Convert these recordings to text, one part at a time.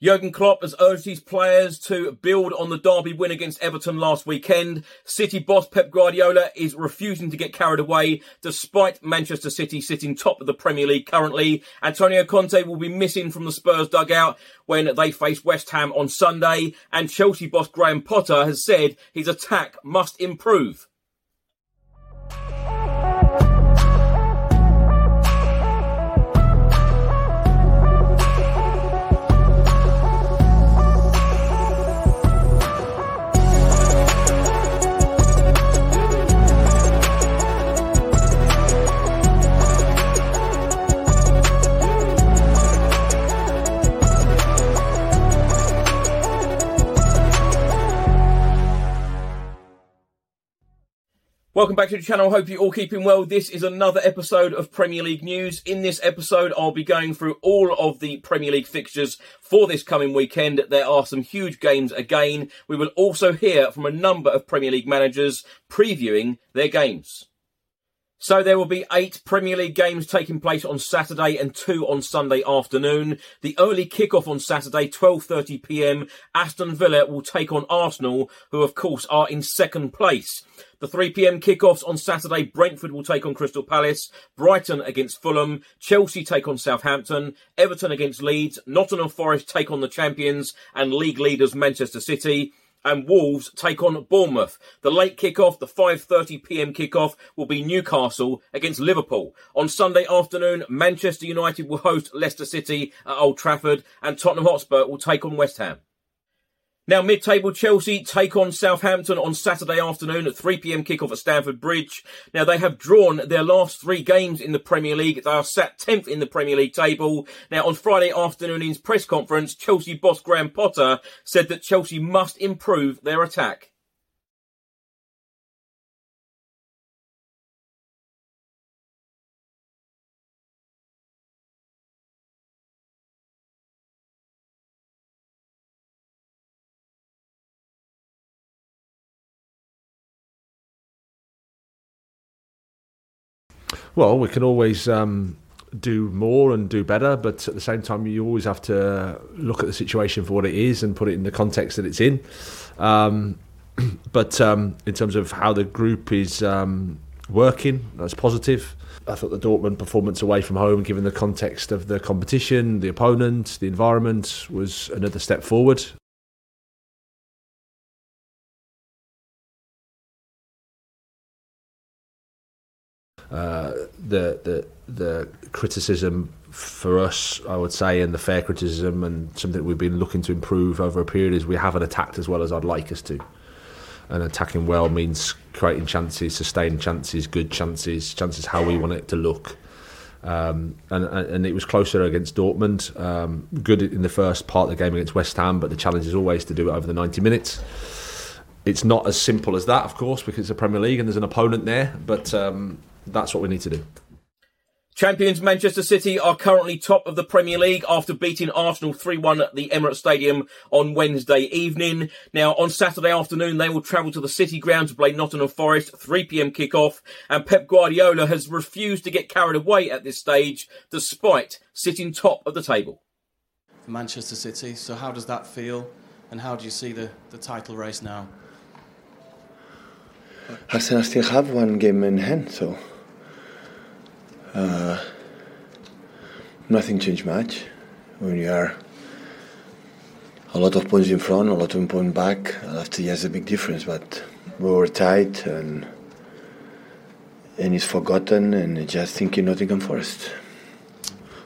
Jurgen Klopp has urged his players to build on the derby win against Everton last weekend. City boss Pep Guardiola is refusing to get carried away despite Manchester City sitting top of the Premier League currently. Antonio Conte will be missing from the Spurs dugout when they face West Ham on Sunday and Chelsea boss Graham Potter has said his attack must improve. Welcome back to the channel. Hope you're all keeping well. This is another episode of Premier League news. In this episode, I'll be going through all of the Premier League fixtures for this coming weekend. There are some huge games again. We will also hear from a number of Premier League managers previewing their games. So there will be eight Premier League games taking place on Saturday and two on Sunday afternoon. The early kick-off on Saturday, 12.30pm, Aston Villa will take on Arsenal, who of course are in second place. The 3pm kickoffs on Saturday, Brentford will take on Crystal Palace, Brighton against Fulham, Chelsea take on Southampton, Everton against Leeds, Nottingham Forest take on the champions and league leaders Manchester City and Wolves take on Bournemouth. The late kick-off, the 5:30 p.m. kick-off will be Newcastle against Liverpool. On Sunday afternoon, Manchester United will host Leicester City at Old Trafford and Tottenham Hotspur will take on West Ham. Now, mid-table Chelsea take on Southampton on Saturday afternoon at 3pm kickoff at Stamford Bridge. Now, they have drawn their last three games in the Premier League. They are sat 10th in the Premier League table. Now, on Friday afternoon's press conference, Chelsea boss Graham Potter said that Chelsea must improve their attack. Well, we can always um, do more and do better, but at the same time, you always have to look at the situation for what it is and put it in the context that it's in. Um, but um, in terms of how the group is um, working, that's positive. I thought the Dortmund performance away from home, given the context of the competition, the opponent, the environment, was another step forward. Uh, the the the criticism for us, I would say, and the fair criticism, and something we've been looking to improve over a period is we haven't attacked as well as I'd like us to. And attacking well means creating chances, sustaining chances, good chances, chances how we want it to look. Um, and, and it was closer against Dortmund. Um, good in the first part of the game against West Ham, but the challenge is always to do it over the 90 minutes. It's not as simple as that, of course, because it's a Premier League and there's an opponent there. But um, that's what we need to do. Champions Manchester City are currently top of the Premier League after beating Arsenal 3-1 at the Emirates Stadium on Wednesday evening. Now, on Saturday afternoon, they will travel to the City ground to play Nottingham Forest, 3pm kickoff, and Pep Guardiola has refused to get carried away at this stage, despite sitting top of the table. Manchester City, so how does that feel, and how do you see the, the title race now? I still have one game in hand, so uh, nothing changed much. When you are a lot of points in front, a lot of points back, after yes, a big difference. But we were tight and and it's forgotten and just thinking Nottingham Forest.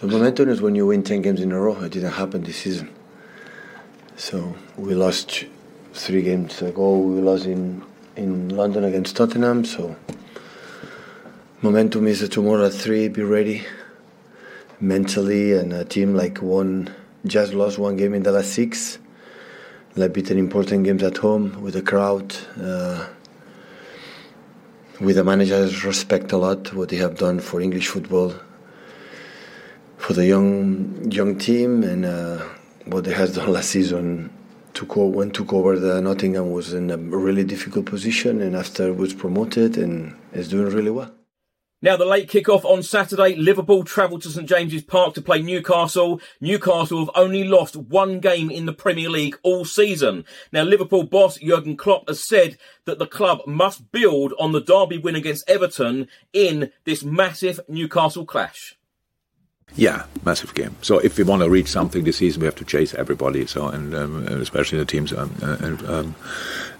The momentum is when you win 10 games in a row. It didn't happen this season. So we lost three games ago. We lost in, in London against Tottenham. So momentum is tomorrow at three. Be ready mentally, and a team like one just lost one game in the last six. Like beaten important games at home with the crowd. Uh, with the managers, respect a lot what they have done for English football, for the young young team, and uh, what they has done last season. Took over, when took over the Nottingham was in a really difficult position, and after was promoted and is doing really well. Now, the late kick-off on Saturday, Liverpool travel to St James's Park to play Newcastle. Newcastle have only lost one game in the Premier League all season. Now, Liverpool boss Jurgen Klopp has said that the club must build on the derby win against Everton in this massive Newcastle clash. Yeah, massive game. So if we want to reach something this season, we have to chase everybody. So and, um, especially the teams um, uh, um,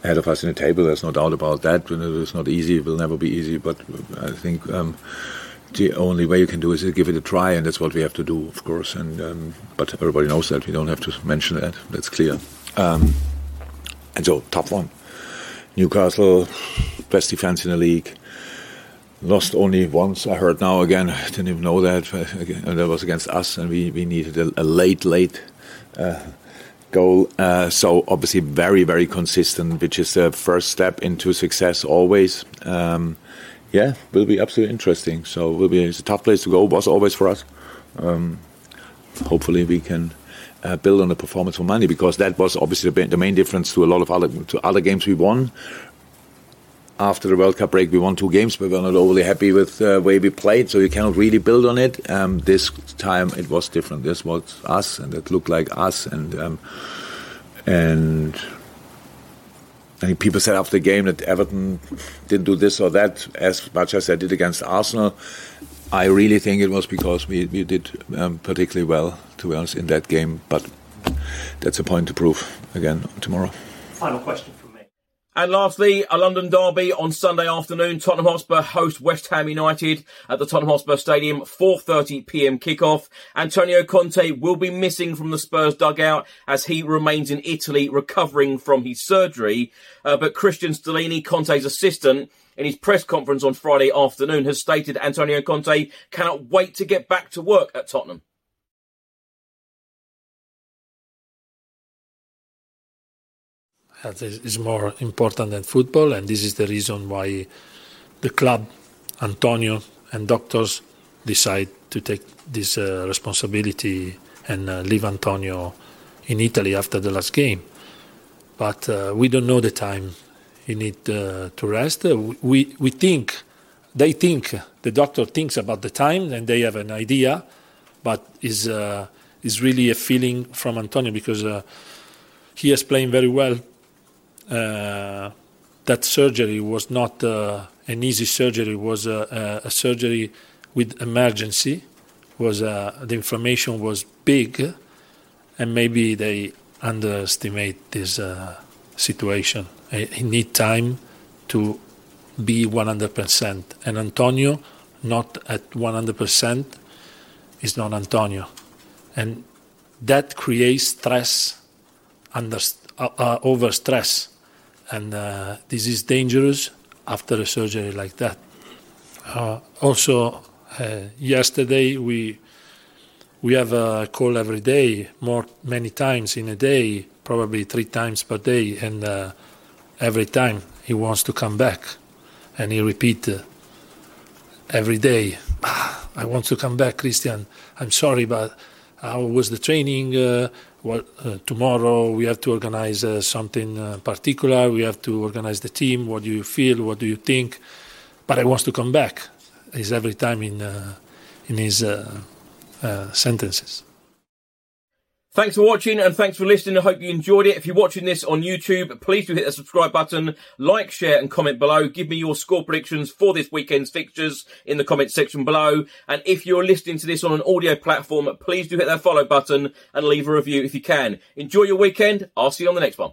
ahead of us in the table. There's no doubt about that. It's not easy. It will never be easy. But I think um, the only way you can do is to give it a try, and that's what we have to do, of course. And um, but everybody knows that. We don't have to mention that. That's clear. Um, and so tough one. Newcastle, best defense in the league lost only once. I heard now again. I didn't even know that. And that was against us, and we, we needed a, a late, late uh, goal. Uh, so obviously very, very consistent, which is the first step into success always. Um, yeah, will be absolutely interesting. So will be it's a tough place to go. Was always for us. Um, hopefully we can. Uh, build on the performance for money because that was obviously the main difference to a lot of other to other games we won after the World Cup break, we won two games, but we were not overly happy with the way we played, so you cannot really build on it. Um, this time it was different. This was us, and it looked like us, and um, and I think people said after the game that Everton didn't do this or that as much as they did against Arsenal. I really think it was because we, we did um, particularly well, to be honest, in that game. But that's a point to prove again tomorrow. Final question and lastly, a London derby on Sunday afternoon. Tottenham Hotspur host West Ham United at the Tottenham Hotspur Stadium, 4.30pm kickoff. Antonio Conte will be missing from the Spurs dugout as he remains in Italy recovering from his surgery. Uh, but Cristian Stellini, Conte's assistant, in his press conference on Friday afternoon has stated Antonio Conte cannot wait to get back to work at Tottenham. That is more important than football, and this is the reason why the club, Antonio, and doctors decide to take this uh, responsibility and uh, leave Antonio in Italy after the last game. But uh, we don't know the time he need uh, to rest. we we think they think the doctor thinks about the time and they have an idea, but is uh, is really a feeling from Antonio because uh, he is playing very well uh, that surgery was not uh, an easy surgery. It was a, surgery with emergency. Was uh, the inflammation was big, and maybe they underestimate this situation. He need time to be 100%. And Antonio, not at 100%, is not Antonio. And that creates stress, uh, uh, over stress and uh, this is dangerous after a surgery like that. Uh, also, uh, yesterday we we have a call every day, more many times in a day, probably three times per day, and uh, every time he wants to come back, and he repeat uh, every day, I want to come back, Cristian. I'm sorry, but how was the training? Uh, what, uh, tomorrow we have to organize uh, something uh, particular. We have to organize the team. What do you feel? What do you think? But I want to come back. Is every time in uh, in his uh, sentences. Thanks for watching and thanks for listening. I hope you enjoyed it. If you're watching this on YouTube, please do hit the subscribe button, like, share and comment below. Give me your score predictions for this weekend's fixtures in the comment section below. And if you're listening to this on an audio platform, please do hit that follow button and leave a review if you can. Enjoy your weekend. I'll see you on the next one.